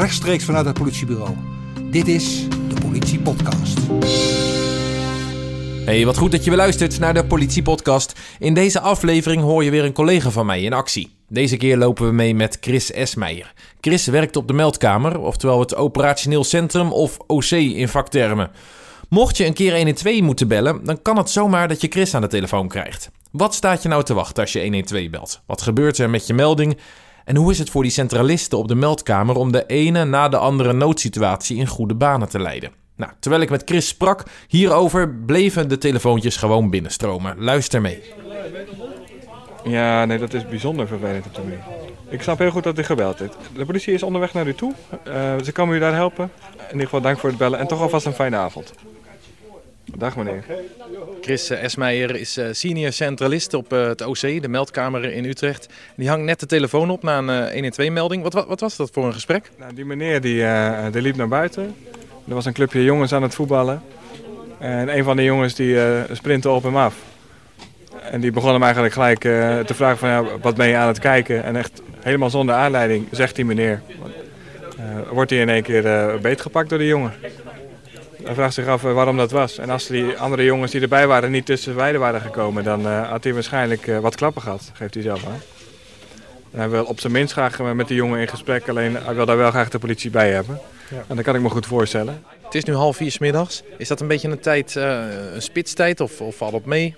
rechtstreeks vanuit het politiebureau. Dit is de Politie Podcast. Hey, wat goed dat je weer luistert naar de Politie Podcast. In deze aflevering hoor je weer een collega van mij in actie. Deze keer lopen we mee met Chris Esmeijer. Chris werkt op de meldkamer, oftewel het operationeel centrum of OC in vaktermen. Mocht je een keer 112 moeten bellen, dan kan het zomaar dat je Chris aan de telefoon krijgt. Wat staat je nou te wachten als je 112 belt? Wat gebeurt er met je melding? En hoe is het voor die centralisten op de meldkamer om de ene na de andere noodsituatie in goede banen te leiden? Nou, terwijl ik met Chris sprak hierover, bleven de telefoontjes gewoon binnenstromen. Luister mee. Ja, nee, dat is bijzonder vervelend op de manier. Ik snap heel goed dat u gebeld heeft. De politie is onderweg naar u toe. Uh, ze komen u daar helpen. In ieder geval dank voor het bellen en toch alvast een fijne avond. Dag meneer. Chris Esmeijer is eh, senior centralist op eh, het OC, de meldkamer in Utrecht. Die hangt net de telefoon op na een 112-melding. Wat, wat, was dat voor een gesprek? Nou, die meneer die, die liep naar buiten. Er was een clubje jongens aan het voetballen. En een van de jongens die sprintte op hem af. En die begon hem eigenlijk gelijk te vragen van ja, wat ben je aan het kijken? En echt helemaal zonder aanleiding zegt die meneer. wordt hij in één keer beetgepakt door de jongen. Hij vraagt zich af eh, waarom dat was. En als die andere jongens die erbij waren niet tussen weiden waren gekomen, dan uh, had hij waarschijnlijk uh, wat klappen gehad, geeft hij zelf aan. hij wil op zijn minst graag met die jongen in gesprek, alleen hij wil daar wel graag de politie bij hebben. Ja. En dat kan ik me goed voorstellen. Het is nu half vier s middags. Is dat een beetje een tijd, een spitstijd of, of valt op mee?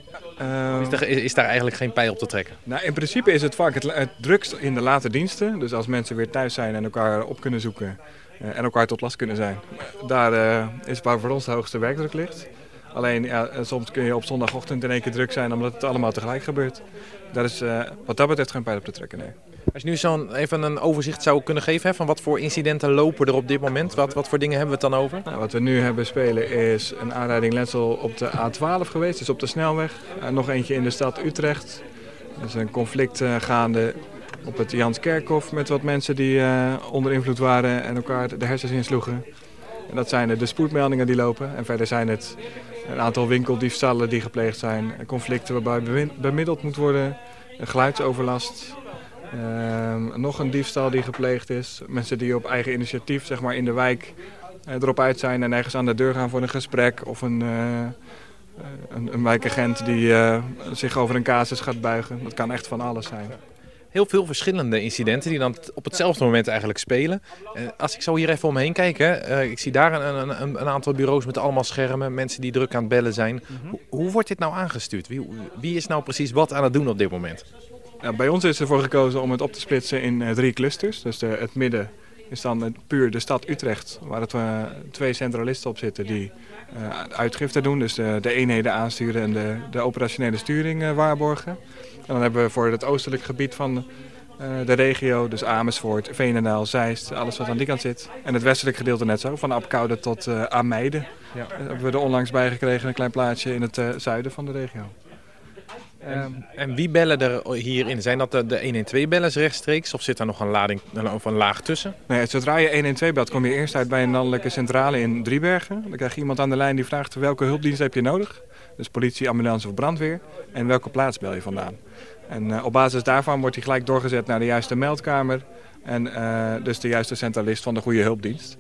Is, er, is, daar eigenlijk geen pijl op te trekken? Nou, in principe is het vaak het, het drukst in de late diensten. Dus als mensen weer thuis zijn en elkaar op kunnen zoeken, eh, en elkaar tot last kunnen zijn. Daar eh, is waar voor ons de hoogste werkdruk ligt. Alleen ja, soms kun je op zondagochtend in één keer druk zijn omdat het allemaal tegelijk gebeurt. Daar is wat dat betreft geen pijl op te trekken, nee. Als je nu zo'n even een overzicht zou kunnen geven hè, van wat voor incidenten lopen er op dit moment, wat, wat voor dingen hebben we het dan over? Nou, wat we nu hebben spelen is een aanrijding letsel op de A12 geweest, dus op de snelweg. nog eentje in de stad Utrecht. Er is een conflict gaande op het Janskerkhof met wat mensen die uh, onder invloed waren en elkaar de hersens insloegen. En dat zijn de spoedmeldingen die lopen. En verder zijn het een aantal winkeldiefstallen die gepleegd zijn. Conflicten waarbij bemiddeld moet worden. Geluidsoverlast. Uh, nog een diefstal die gepleegd is. Mensen die op eigen initiatief zeg maar, in de wijk uh, erop uit zijn en ergens aan de deur gaan voor een gesprek. Of een, uh, een, een wijkagent die zich over een casus gaat buigen. Dat kan echt van alles zijn heel veel verschillende incidenten die dan op hetzelfde moment eigenlijk spelen. Uh, als ik zo hier even omheen kijk, hè, uh, ik zie daar een, een, een, aantal bureaus met allemaal schermen, mensen die druk aan het bellen zijn. Mhm. hoe, hoe, wordt dit nou aangestuurd? Wie, wie, is nou precies wat aan het doen op dit moment? Bij ons is ervoor gekozen om het op te splitsen in uh, drie clusters. Dus de, het midden is dan puur de stad Utrecht, waar het, twee centralisten op zitten die uitgifte doen. Dus de, de eenheden aansturen en de, de operationele sturing waarborgen. En dan hebben we voor het oostelijk gebied van uh, de regio, dus Amersfoort, Veenendaal, Zeist, alles wat aan die kant zit. En het westelijk gedeelte net zo, van Apkoude tot uh, Ameide. Ja. Uh, hebben we er onlangs bij gekregen, een klein plaatsje in het zuiden van de regio. En, en, wie bellen er hierin? Zijn dat de, de 112-bellers rechtstreeks of zit er nog een, lading, of een laag tussen? Nee, zodra je 112 belt kom je eerst uit bij een landelijke centrale in Driebergen. Dan krijg je iemand aan de lijn die vraagt welke hulpdienst heb je nodig. Dus politie, ambulance of brandweer. En welke plaats bel je vandaan. En uh, op basis daarvan wordt hij gelijk doorgezet naar de juiste meldkamer. En uh, dus de juiste centralist van de goede hulpdienst.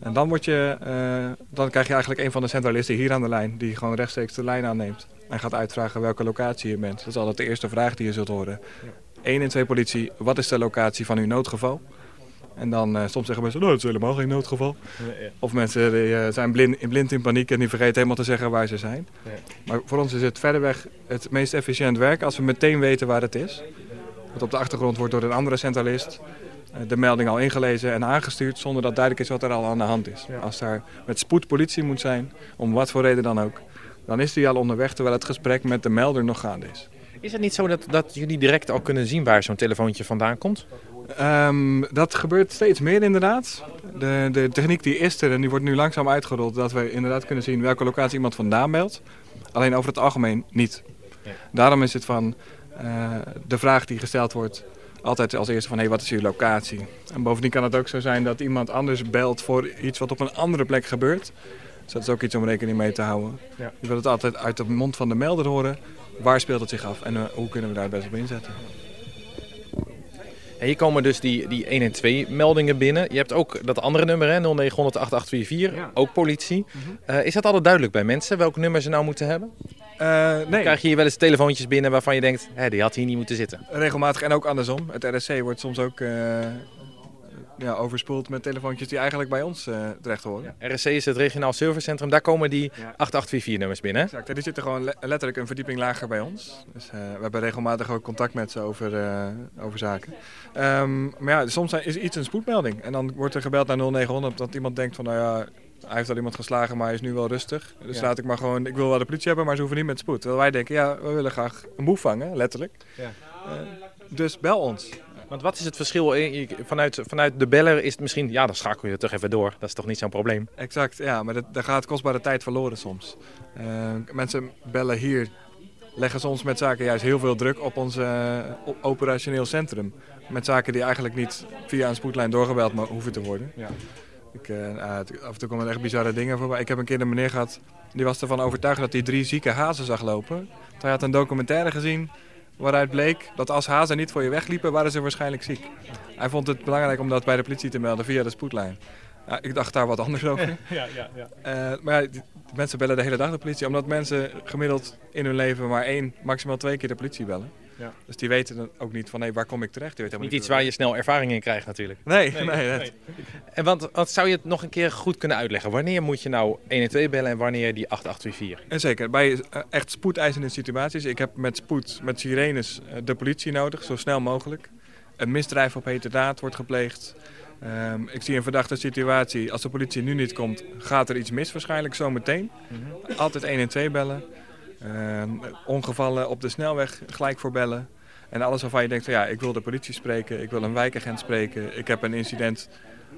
En dan, word je, uh, dan krijg je eigenlijk een van de centralisten hier aan de lijn... die gewoon rechtstreeks de lijn aanneemt. En gaat uitvragen welke locatie je bent. Dat is altijd de eerste vraag die je zult horen. 1 en 2 politie, wat is de locatie van uw noodgeval? En dan uh, soms zeggen mensen, nou, het is helemaal geen noodgeval. Ja, Of mensen die, uh, zijn blind, blind, in paniek en die vergeten helemaal te zeggen waar ze zijn. Ja. Maar voor ons is het verderweg het meest efficiënt werk als we meteen weten waar het is. Want op de achtergrond wordt door een andere centralist uh, de melding al ingelezen en aangestuurd zonder dat duidelijk is wat er al aan de hand is. Als daar met spoed politie moet zijn, om wat voor reden dan ook, dan is die al onderweg terwijl het gesprek met de melder nog gaande is. Is het niet zo dat, dat jullie direct al kunnen zien waar zo'n telefoontje vandaan komt? Um, dat gebeurt steeds meer inderdaad. De, de techniek die is er en die wordt nu langzaam uitgerold. Dat we inderdaad kunnen zien welke locatie iemand vandaan meldt. Alleen over het algemeen niet. Daarom is het van uh, de vraag die gesteld wordt altijd als eerste van hey, wat is je locatie? En bovendien kan het ook zo zijn dat iemand anders belt voor iets wat op een andere plek gebeurt. Dus dat is ook iets om rekening mee te houden. Ja. Je wilt het altijd uit de mond van de melder horen. Waar speelt het zich af en uh, hoe kunnen we daar best op inzetten? En hier komen dus die, die 112 meldingen binnen. Je hebt ook dat andere nummer, hè, 0900 8844, ook politie. Uh, is dat altijd duidelijk bij mensen, welk nummer ze nou moeten hebben? Uh, nee. Krijg je hier wel eens telefoontjes binnen waarvan je denkt, hé, die had hier niet moeten zitten? Regelmatig en ook andersom. Het RSC wordt soms ook uh, ja, overspoeld met telefoontjes die eigenlijk bij ons uh, terecht horen. Ja, RSC is het regionaal servicecentrum, daar komen die ja. 8844-nummers binnen. Exact, die zitten gewoon le letterlijk een verdieping lager bij ons. Dus uh, we hebben regelmatig ook contact met ze over, uh, over zaken. Um, maar ja, soms is iets een spoedmelding. En dan wordt er gebeld naar 0900 dat iemand denkt van, nou ja, hij heeft al iemand geslagen, maar hij is nu wel rustig. Dus ja. laat ik maar gewoon, ik wil wel de politie hebben, maar ze hoeven niet met spoed. Terwijl wij denken, ja, we willen graag een boef vangen, letterlijk. Ja. dus bel ons. Want wat is het verschil? Vanuit, vanuit de beller is het misschien, ja, dan schakel je toch even door. Dat is toch niet zo'n probleem? Exact, ja, maar dat, daar gaat kostbare tijd verloren soms. Uh, mensen bellen hier, leggen soms met zaken juist heel veel druk op ons uh, operationeel centrum. Met zaken die eigenlijk niet via een spoedlijn doorgebeld hoeven te worden. Ja. Ik, uh, af en toe komen er echt bizarre dingen voorbij. Ik heb een keer een meneer gehad, die was ervan overtuigd dat hij drie zieke hazen zag lopen. Hij had een documentaire gezien waaruit bleek dat als hazen niet voor je wegliepen, waren ze waarschijnlijk ziek. Hij vond het belangrijk om dat bij de politie te melden via de spoedlijn. Ja, ik dacht daar wat anders over. Ja, ja, ja. Uh, maar ja, mensen bellen de hele dag de politie, omdat mensen gemiddeld in hun leven maar één, maximaal twee keer de politie bellen. Ja. Dus die weten dan ook niet van, hé, waar kom ik terecht? Die niet, niet iets waar je snel ervaring in krijgt natuurlijk. Nee, nee. nee, nee. En want, wat zou je het nog een keer goed kunnen uitleggen? Wanneer moet je nou 112 bellen en wanneer die 8824? En zeker, bij echt spoedeisende situaties. Ik heb met spoed, met sirenes, de politie nodig, zo snel mogelijk. Een misdrijf op heterdaad wordt gepleegd. Um, ik zie een verdachte situatie. Als de politie nu niet komt, gaat er iets mis waarschijnlijk zometeen. Mm -hmm. Altijd 112 bellen. Uh, ongevallen op de snelweg gelijk voor bellen. En alles waarvan je denkt, van, ja, ik wil de politie spreken, ik wil een wijkagent spreken, ik heb een incident,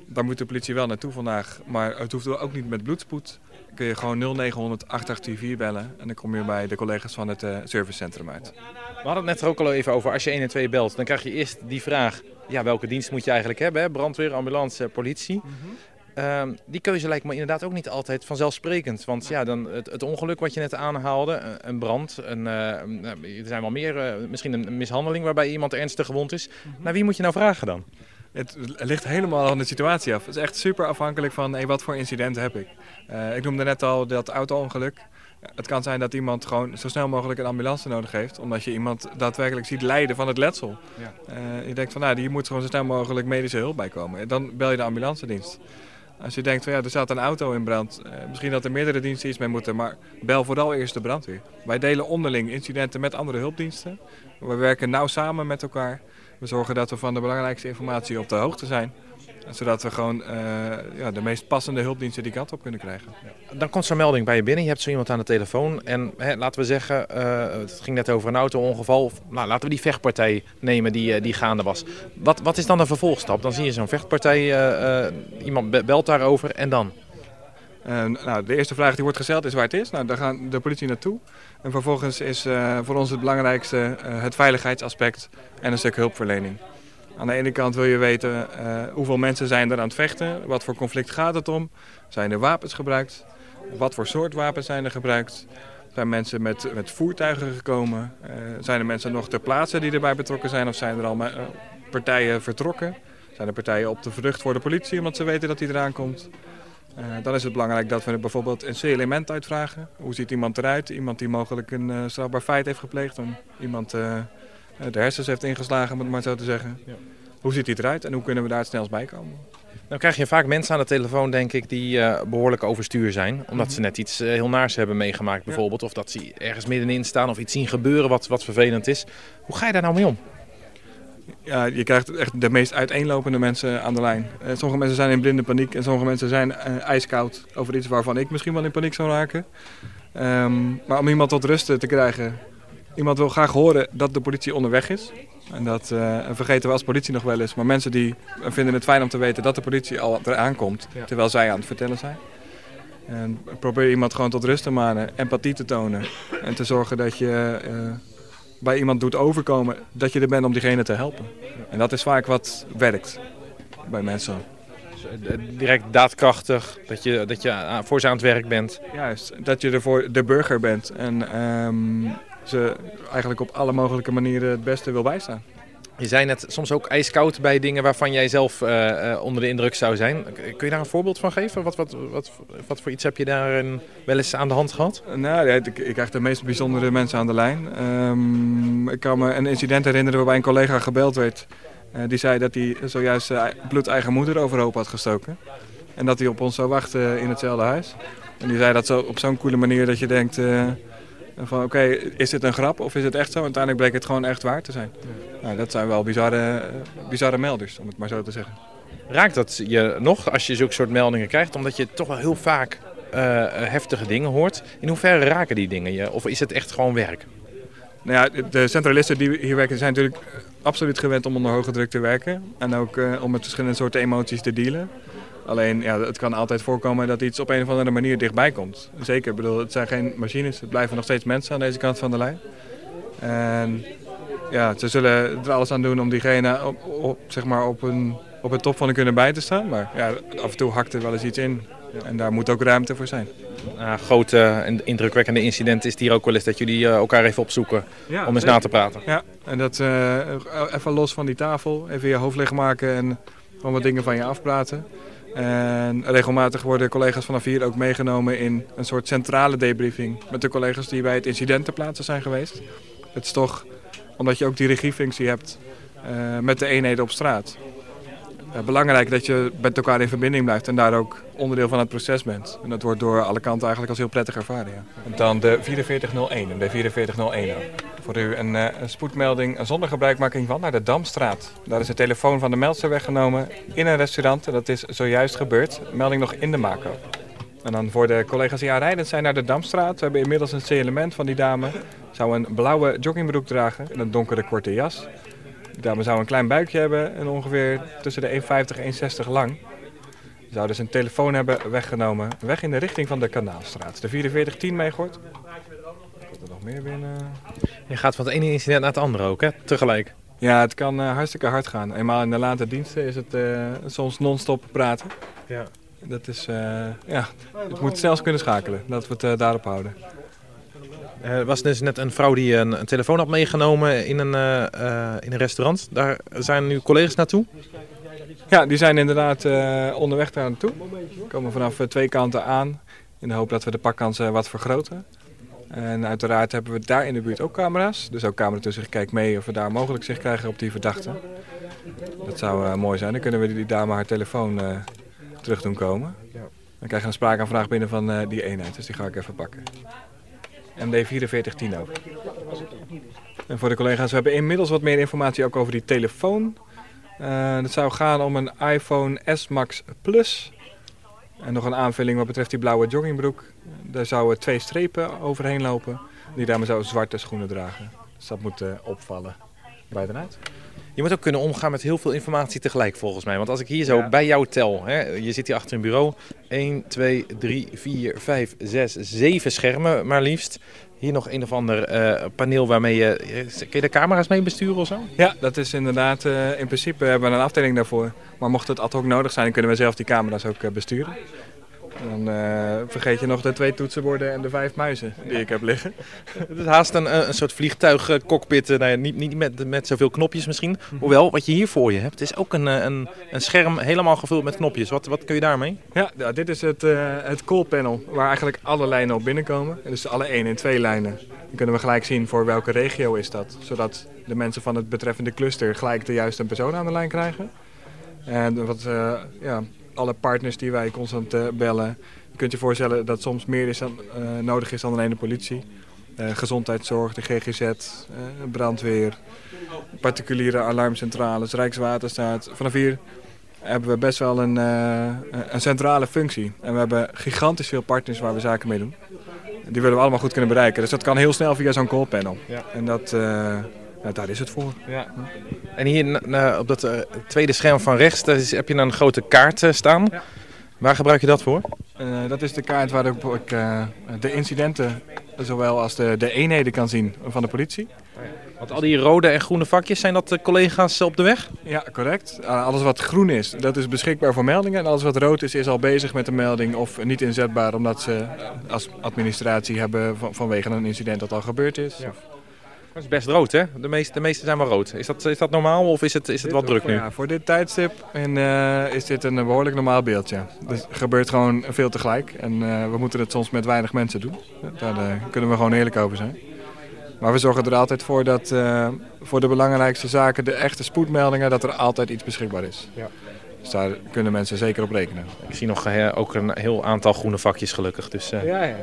daar moet de politie wel naartoe vandaag. Maar het hoeft ook niet met bloedspoed. Dan kun je gewoon 0900 884 bellen en dan kom je bij de collega's van het uh, servicecentrum uit. We hadden het net er ook al even over, als je 112 belt, dan krijg je eerst die vraag, ja, welke dienst moet je eigenlijk hebben? Hè? Brandweer, ambulance, politie. Mm -hmm. Uh, die keuze lijkt me inderdaad ook niet altijd vanzelfsprekend. Want ja, dan het, het ongeluk wat je net aanhaalde, een brand, een, uh, er zijn wel meer, uh, misschien een mishandeling waarbij iemand ernstig gewond is. Mm -hmm. Naar wie moet je nou vragen dan? Het ligt helemaal aan de situatie af. Het is echt super afhankelijk van hey, wat voor incident heb ik. Uh, ik noemde net al dat auto-ongeluk. Het kan zijn dat iemand gewoon zo snel mogelijk een ambulance nodig heeft. Omdat je iemand daadwerkelijk ziet lijden van het letsel. Ja. Uh, je denkt van nou, die moet gewoon zo snel mogelijk medische hulp bij komen. Dan bel je de ambulance dienst. Als je denkt van ja, er staat een auto in brand, uh, misschien dat er meerdere diensten iets mee moeten, maar bel vooral eerst de brandweer. Wij delen onderling incidenten met andere hulpdiensten. We werken nauw samen met elkaar. We zorgen dat we van de belangrijkste informatie op de hoogte zijn. Zodat we gewoon uh, ja, de meest passende hulpdiensten die kant op kunnen krijgen. Dan komt zo'n melding bij je binnen. Je hebt zo iemand aan de telefoon. En hè, laten we zeggen, uh, het ging net over een auto-ongeval. Nou, laten we die vechtpartij nemen die, uh, die gaande was. Wat, wat is dan de vervolgstap? Dan zie je zo'n vechtpartij, iemand belt daarover en dan? nou, de eerste vraag die wordt gesteld is waar het is. Nou, daar gaan de politie naartoe. En vervolgens is voor ons het belangrijkste het veiligheidsaspect en een stuk hulpverlening. Aan de ene kant wil je weten uh, hoeveel mensen zijn er aan het vechten, wat voor conflict gaat het om, zijn er wapens gebruikt, wat voor soort wapens zijn er gebruikt, zijn mensen met, met voertuigen gekomen, uh, zijn er mensen nog ter plaatse die erbij betrokken zijn of zijn er al uh, partijen vertrokken, zijn er partijen op de vlucht voor de politie omdat ze weten dat die eraan komt. dan is het belangrijk dat we bijvoorbeeld een C-element uitvragen. Hoe ziet iemand eruit? Iemand die mogelijk een strafbaar feit heeft gepleegd. Iemand de hersens heeft ingeslagen, om het maar zo te zeggen. Ja. Hoe ziet hij eruit en hoe kunnen we daar het snelst bij komen? Nou krijg je vaak mensen aan de telefoon, denk ik, die uh, behoorlijk overstuur zijn. Omdat mm -hmm. ze net iets uh, heel naars hebben meegemaakt bijvoorbeeld. Ja. Of dat ze ergens middenin staan of iets zien gebeuren wat, wat vervelend is. Hoe ga je daar nou mee om? Ja, je krijgt echt de meest uiteenlopende mensen aan de lijn. Uh, sommige mensen zijn in blinde paniek en sommige mensen zijn ijskoud over iets waarvan ik misschien wel in paniek zou raken. Um, maar om iemand tot rust te krijgen, Iemand wil graag horen dat de politie onderweg is. En dat uh, vergeten we als politie nog wel eens. Maar mensen die vinden het fijn om te weten dat de politie al eraan komt. Ja. Terwijl zij aan het vertellen zijn. En probeer iemand gewoon tot rust te manen. Empathie te tonen. En te zorgen dat je uh, bij iemand doet overkomen dat je er bent om diegene te helpen. En dat is vaak wat werkt bij mensen. Dus, direct daadkrachtig, dat je, dat je voor ze aan het werk bent. Juist, dat je er voor de burger bent. En um, ze eigenlijk op alle mogelijke manieren het beste wil bijstaan. Je zei net soms ook ijskoud bij dingen waarvan jij zelf uh, onder de indruk zou zijn. Kun je daar een voorbeeld van geven? Wat, wat, wat, wat voor iets heb je daar wel eens aan de hand gehad? Nou, ik, ik krijg de meest bijzondere mensen aan de lijn. Um, ik kan me een incident herinneren waarbij een collega gebeld werd. Uh, die zei dat hij zojuist uh, bloedeigen moeder overhoop had gestoken. En dat hij op ons zou wachten in hetzelfde huis. En die zei dat zo, op zo'n coole manier dat je denkt... Van oké, is dit een grap of is het echt zo? En uiteindelijk bleek het gewoon echt waar te zijn. Nou, dat zijn wel bizarre, bizarre melders, om het maar zo te zeggen. Raakt dat je nog als je zulke soort meldingen krijgt? Omdat je toch wel heel vaak uh, heftige dingen hoort. In hoeverre raken die dingen je? Of is het echt gewoon werk? Nou ja, de centralisten die hier werken zijn natuurlijk absoluut gewend om onder hoge druk te werken. En ook uh, om met verschillende soorten emoties te dealen. Alleen ja, het kan altijd voorkomen dat iets op een of andere manier dichtbij komt. Zeker, ik bedoel, het zijn geen machines, het blijven nog steeds mensen aan deze kant van de lijn. En ja, ze zullen er alles aan doen om diegene op, op, zeg maar op, een, op het top van de kunnen bij te staan. Maar ja, af en toe hakt er wel eens iets in. En daar moet ook ruimte voor zijn. Een grote en indrukwekkende incident is hier ook wel eens dat jullie uh, elkaar even opzoeken ja, om eens na te praten. Ja, en dat uh, even los van die tafel, even je hoofd leegmaken en gewoon wat dingen van je afpraten. En regelmatig worden collega's vanaf hier ook meegenomen in een soort centrale debriefing met de collega's die bij het incident ter zijn geweest. Het is toch, omdat je ook die regiefunctie hebt uh, met de eenheden op straat. Uh, belangrijk dat je met elkaar in verbinding blijft en daar ook onderdeel van het proces bent. En dat wordt door alle kanten eigenlijk als heel prettig ervaren. Ja. En dan de 4401 en de 4401 voor u een, een, spoedmelding zonder gebruikmaking van naar de Damstraat. Daar is de telefoon van de meldster weggenomen in een restaurant. Dat is zojuist gebeurd. Melding nog in de mako. En dan voor de collega's die aanrijdend zijn naar de Damstraat. We hebben inmiddels een C-element van die dame. Zou een blauwe joggingbroek dragen en een donkere korte jas. Dame zou een klein buikje hebben en ongeveer tussen de 1,50 en 1,60 lang. Zou dus een telefoon hebben weggenomen. Weg in de richting van de Kanaalstraat. De 4410 meegooit er nog meer binnen? Je gaat van het ene incident naar het andere ook, hè? Tegelijk. Ja, het kan uh, hartstikke hard gaan. Eenmaal in de late diensten is het uh, soms non-stop praten. Ja. Dat is, uh, ja, het moet zelfs kunnen schakelen. Dat we het daarop houden. Er was dus net een vrouw die een, een telefoon had meegenomen in een, in een restaurant. Daar zijn nu collega's naartoe? Ja, die zijn inderdaad onderweg daar naartoe. Komen vanaf twee kanten aan. In de hoop dat we de pakkans wat vergroten. En uiteraard hebben we daar in de buurt ook camera's. Dus ook camera tussen kijkt mee of we daar mogelijk zicht krijgen op die verdachte. Dat zou uh, mooi zijn. Dan kunnen we die dame haar telefoon uh, terug doen komen. Dan krijgen we een spraakaanvraag binnen van uh, die eenheid. Dus die ga ik even pakken. MD 4410 ook. En voor de collega's, we hebben inmiddels wat meer informatie ook over die telefoon. het zou gaan om een iPhone S Max Plus. En nog een aanvulling wat betreft die blauwe joggingbroek. Daar zouden twee strepen overheen lopen. Die daarmee zou zwarte schoenen dragen. Dus dat moet uh, opvallen bij de uit. Je moet ook kunnen omgaan met heel veel informatie tegelijk volgens mij. Want als ik hier zo bij jou tel, hè, je zit hier achter een bureau. 1, 2, 3, 4, 5, 6, 7 schermen maar liefst. Hier nog een of ander uh, paneel waarmee je... Kun je de camera's mee besturen of zo? Ja, dat is inderdaad... Uh, in principe hebben we een afdeling daarvoor. Maar mocht het ad hoc nodig zijn, kunnen we zelf die camera's ook uh, Dan uh, vergeet je nog de twee toetsenborden en de vijf muizen die ik heb liggen. Het is haast een, een soort vliegtuigcockpit. Nou ja, niet niet met, met zoveel knopjes misschien. Hoewel, wat je hier voor je hebt, is ook een, een, een scherm helemaal gevuld met knopjes. Wat, wat kun je daarmee? Ja, dit is het, uh, het call panel waar eigenlijk alle lijnen op binnenkomen. Dus alle 1 en 2 lijnen. Dan kunnen we gelijk zien voor welke regio is dat. Zodat de mensen van het betreffende cluster gelijk de juiste persoon aan de lijn krijgen. En wat, uh, ja, alle partners die wij constant uh, bellen. Je kunt je voorstellen dat soms meer is dan, uh, nodig is dan alleen de politie. Uh, gezondheidszorg, de GGZ, brandweer, particuliere alarmcentrales, Rijkswaterstaat. Vanaf hier hebben we best wel een, een centrale functie. En we hebben gigantisch veel partners waar we zaken mee doen. Die willen we allemaal goed kunnen bereiken. Dus dat kan heel snel via zo'n callpanel. Ja. En dat, ja, daar is het voor. Ja. En hier op dat uh, tweede scherm van rechts is, heb je een grote kaart uh, staan. Ja. Waar gebruik je dat voor? Uh, dat is de kaart waarop ik de incidenten zowel als de, de eenheden kan zien van de politie. Want al die rode en groene vakjes, zijn dat de collega's op de weg? Ja, correct. alles wat groen is, dat is beschikbaar voor meldingen. En alles wat rood is, is al bezig met de melding of niet inzetbaar... omdat ze als administratie hebben vanwege een incident dat al gebeurd is. Ja. Dat is best rood, hè? De meeste, de meeste zijn wel rood. Is dat, is dat normaal of is het, is het wat druk nu? Ja, voor dit tijdstip en, uh, is dit een behoorlijk normaal beeld. Ja. Dus er gebeurt gewoon veel tegelijk. En uh, we moeten het soms met weinig mensen doen. Daar uh, kunnen we gewoon eerlijk over zijn. Maar we zorgen er altijd voor dat voor de belangrijkste zaken, de echte spoedmeldingen, dat er altijd iets beschikbaar is. Ja. Dus daar kunnen mensen zeker op rekenen. Ik zie nog ook een heel aantal groene vakjes gelukkig. Dus, ja, ja.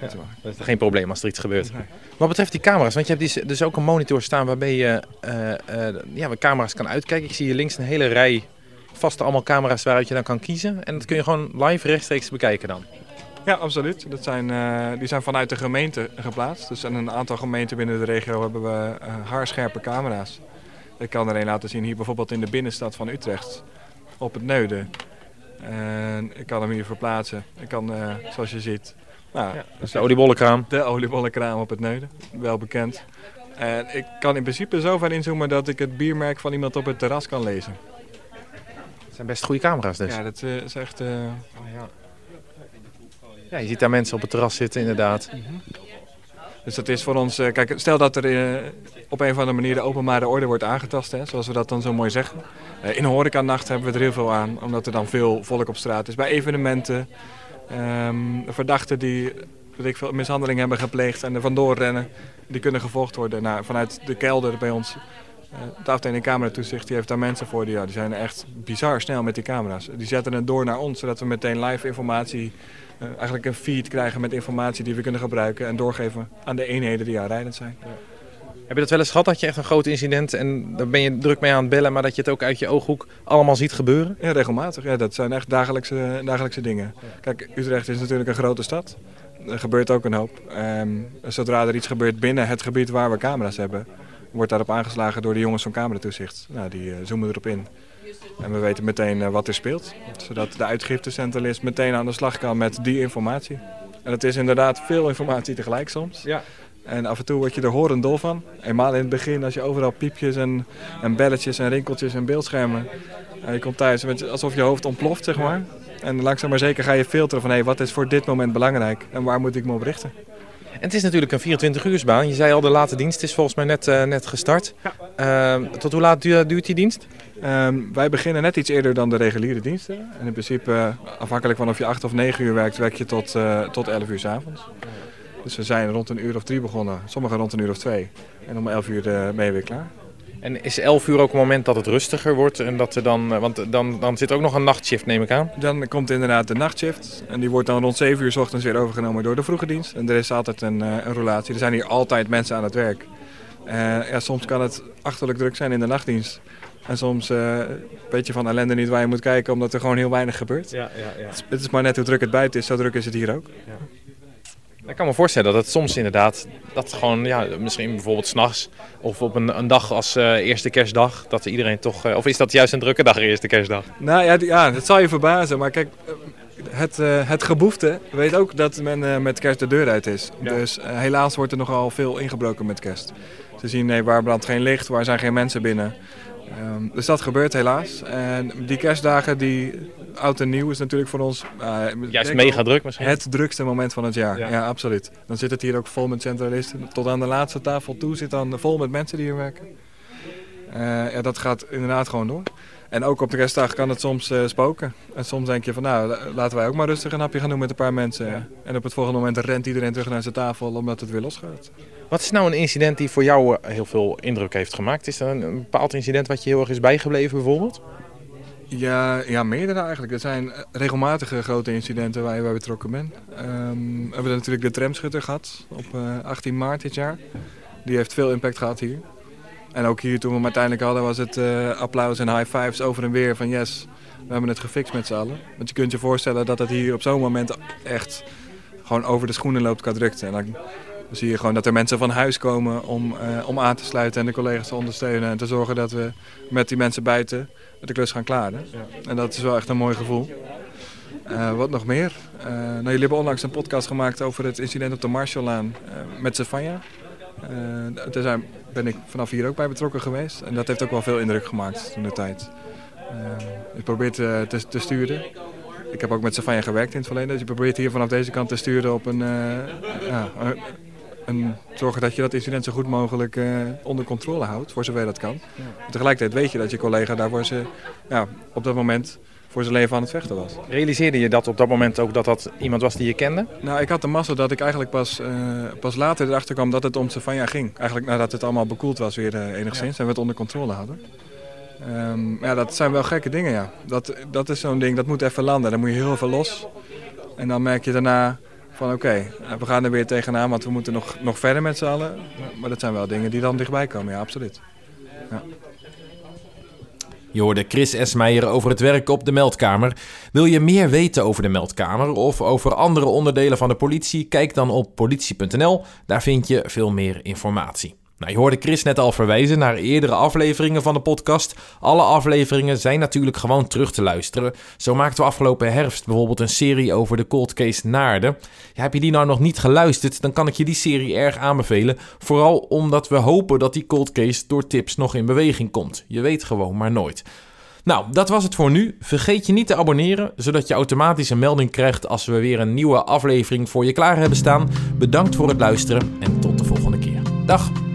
Ja, dat is geen probleem als er iets gebeurt. Wat betreft die camera's, want je hebt dus ook een monitor staan waarbij je uh, uh, ja, camera's kan uitkijken. Ik zie hier links een hele rij vaste allemaal camera's waaruit je dan kan kiezen. En dat kun je gewoon live rechtstreeks bekijken dan. Ja, absoluut. Dat zijn, uh, die zijn vanuit de gemeente geplaatst. Dus in een aantal gemeenten binnen de regio hebben we haarscherpe camera's. Ik kan er een laten zien hier bijvoorbeeld in de binnenstad van Utrecht op het Neuden. En ik kan hem hier verplaatsen. Ik kan, zoals je ziet, nou, dat is de oliebollenkraam. De oliebollenkraam op het Neuden, wel bekend. En ik kan in principe zo ver inzoomen dat ik het biermerk van iemand op het terras kan lezen. Het zijn best goede camera's dus. Ja, dat uh, is echt... Uh... Oh, ja. ja. je ziet daar mensen op het terras zitten inderdaad. Mm -hmm. Dus dat is voor ons... Uh, kijk, stel dat er op een of andere manier de openbare orde wordt aangetast, hè, zoals we dat dan zo mooi zeggen. in een horecanacht hebben we er heel veel aan, omdat er dan veel volk op straat is. Bij evenementen... Um, verdachten die weet ik veel, mishandeling hebben gepleegd en er vandoor rennen, die kunnen gevolgd worden. Vanuit de kelder bij ons, de afdeling cameratoezicht, die heeft daar mensen voor. Die, zijn echt bizar snel met die camera's. Die zetten het door naar ons, zodat we meteen live informatie, uh, eigenlijk een feed krijgen met informatie die we kunnen gebruiken en doorgeven aan de eenheden die aanrijdend zijn. Ja. Heb je dat wel eens gehad dat je echt een groot incident en daar ben je druk mee aan het bellen, maar dat je het ook uit je ooghoek allemaal ziet gebeuren? Ja, regelmatig. Ja, dat zijn echt dagelijkse, dagelijkse dingen. Kijk, Utrecht is natuurlijk een grote stad. Er gebeurt ook een hoop. Um, zodra er iets gebeurt binnen het gebied waar we camera's hebben, wordt daarop aangeslagen door de jongens van cameratoezicht. Nou, die uh, zoomen erop in. En we weten meteen uh, wat er speelt. Zodat de uitgiftecentralist meteen aan de slag kan met die informatie. En het is inderdaad veel informatie tegelijk soms. Ja. En af en toe word je er horendol van. Eenmaal in het begin als je overal piepjes en, en belletjes en rinkeltjes en beeldschermen. En je komt thuis met, alsof je hoofd ontploft, zeg maar. En langzaam maar zeker ga je filteren van hé, wat is voor dit moment belangrijk en waar moet ik me op richten. En het is natuurlijk een 24 uursbaan. Je zei al, de late dienst is volgens mij net, uh, net gestart. Ja. Uh, tot hoe laat duurt, die dienst? Um, wij beginnen net iets eerder dan de reguliere diensten. En in principe, uh, afhankelijk van of je 8 of 9 uur werkt, werk je tot, tot 11 uur s avonds. Dus we zijn rond een uur of drie begonnen, sommigen rond een uur of twee. En om elf uur uh, ben je weer klaar. En is 11 uur ook een moment dat het rustiger wordt? En dat er dan, eh, want dan, dan zit ook nog een nachtshift, neem ik aan? Dan komt inderdaad de nachtshift. En die wordt dan rond 7 uur s ochtends weer overgenomen door de vroege dienst. En er is altijd een, uh, een relatie. Er zijn hier altijd mensen aan het werk. Uh, ja, soms kan het achterlijk druk zijn in de nachtdienst. En soms uh, weet je van ellende niet waar je moet kijken, omdat er gewoon heel weinig gebeurt. Ja, ja, ja. Het is maar net hoe druk het buiten is, zo druk is het hier ook. Ja. Ik kan me voorstellen dat het soms inderdaad, dat gewoon, ja, misschien bijvoorbeeld s'nachts of op een, een dag als uh, eerste kerstdag, dat iedereen toch, uh, of is dat juist een drukke dag, eerste kerstdag? Nou ja, ja dat zal je verbazen, maar kijk, het, uh, het geboefte weet ook dat men met kerst de deur uit is. Ja. Dus helaas wordt er nogal veel ingebroken met kerst. Ze zien, nee, waar brandt geen licht, waar zijn geen mensen binnen. Um, dus dat gebeurt helaas. En die kerstdagen, die oud en nieuw, is natuurlijk voor ons... Uh, Juist mega druk misschien? Het drukste moment van het jaar, ja. ja. absoluut. Dan zit het hier ook vol met centralisten. Tot aan de laatste tafel toe zit dan vol met mensen die hier werken. Uh, ja, dat gaat inderdaad gewoon door. En ook op de kerstdag kan het soms uh, spoken. En soms denk je van nou, laten wij ook maar rustig een hapje gaan doen met een paar mensen. Ja. En op het volgende moment rent iedereen terug naar zijn tafel omdat het weer losgaat. Wat is nou een incident die voor jou eh, heel veel indruk heeft gemaakt? Is er een, bepaald incident wat je heel erg is bijgebleven bijvoorbeeld? Ja, ja, meerdere eigenlijk. Er zijn regelmatige grote incidenten waar je bij betrokken bent. Um, we hebben natuurlijk de tramschutter gehad op uh, 18 maart dit jaar. Die heeft veel impact gehad hier. En ook hier toen we hem uiteindelijk hadden was het applaus en high fives over en weer van yes, we hebben het gefixt met z'n allen. Want je kunt je voorstellen dat het hier op zo'n moment echt gewoon over de schoenen loopt qua drukte. En dan dan zie je gewoon dat er mensen van huis komen om, uh, om aan te sluiten en de collega's te ondersteunen. En te zorgen dat we met die mensen buiten de klus gaan klaren. En dat is wel echt een mooi gevoel. Uh, wat nog meer? Uh, nou, jullie hebben onlangs een podcast gemaakt over het incident op de Marshallaan met Savanja. daar ben ik vanaf hier ook bij betrokken geweest. En dat heeft ook wel veel indruk gemaakt toen de tijd. ik probeer te, te, te sturen. Ik heb ook met Savanja gewerkt in het verleden. Dus je probeert hier vanaf deze kant te sturen op een, ja, en zorgen dat je dat incident zo goed mogelijk uh, onder controle houdt, voor zover dat kan. Tegelijkertijd weet je dat je collega daarvoor ze, ja, op dat moment voor zijn leven aan het vechten was. Realiseerde je dat op dat moment ook dat dat iemand was die je kende? Nou, ik had de massa dat ik eigenlijk pas, uh, pas later erachter kwam dat het om Stefania ging. Eigenlijk nadat het allemaal bekoeld was weer uh, enigszins en we het onder controle hadden. Um, ja, dat zijn wel gekke dingen, ja. Dat, dat is zo'n ding, dat moet even landen. Dan moet je heel veel los. En dan merk je daarna van oké, okay, we gaan er weer tegenaan, want we moeten nog, nog verder met z'n allen. Maar dat zijn wel dingen die dan dichtbij komen, ja, absoluut. Ja. Je hoorde Chris Esmeijer over het werk op de meldkamer. Wil je meer weten over de meldkamer of over andere onderdelen van de politie? Kijk dan op politie.nl, daar vind je veel meer informatie. Nou, je hoorde Chris net al verwijzen naar eerdere afleveringen van de podcast. Alle afleveringen zijn natuurlijk gewoon terug te luisteren. Zo maakten we afgelopen herfst bijvoorbeeld een serie over de cold case Naarden. Heb je die nou nog niet geluisterd, dan kan ik je die serie erg aanbevelen. Vooral omdat we hopen dat die cold case door tips nog in beweging komt. Je weet gewoon maar nooit. Nou, dat was het voor nu. Vergeet je niet te abonneren, zodat je automatisch een melding krijgt als we weer een nieuwe aflevering voor je klaar hebben staan. Bedankt voor het luisteren en tot de volgende keer. Dag!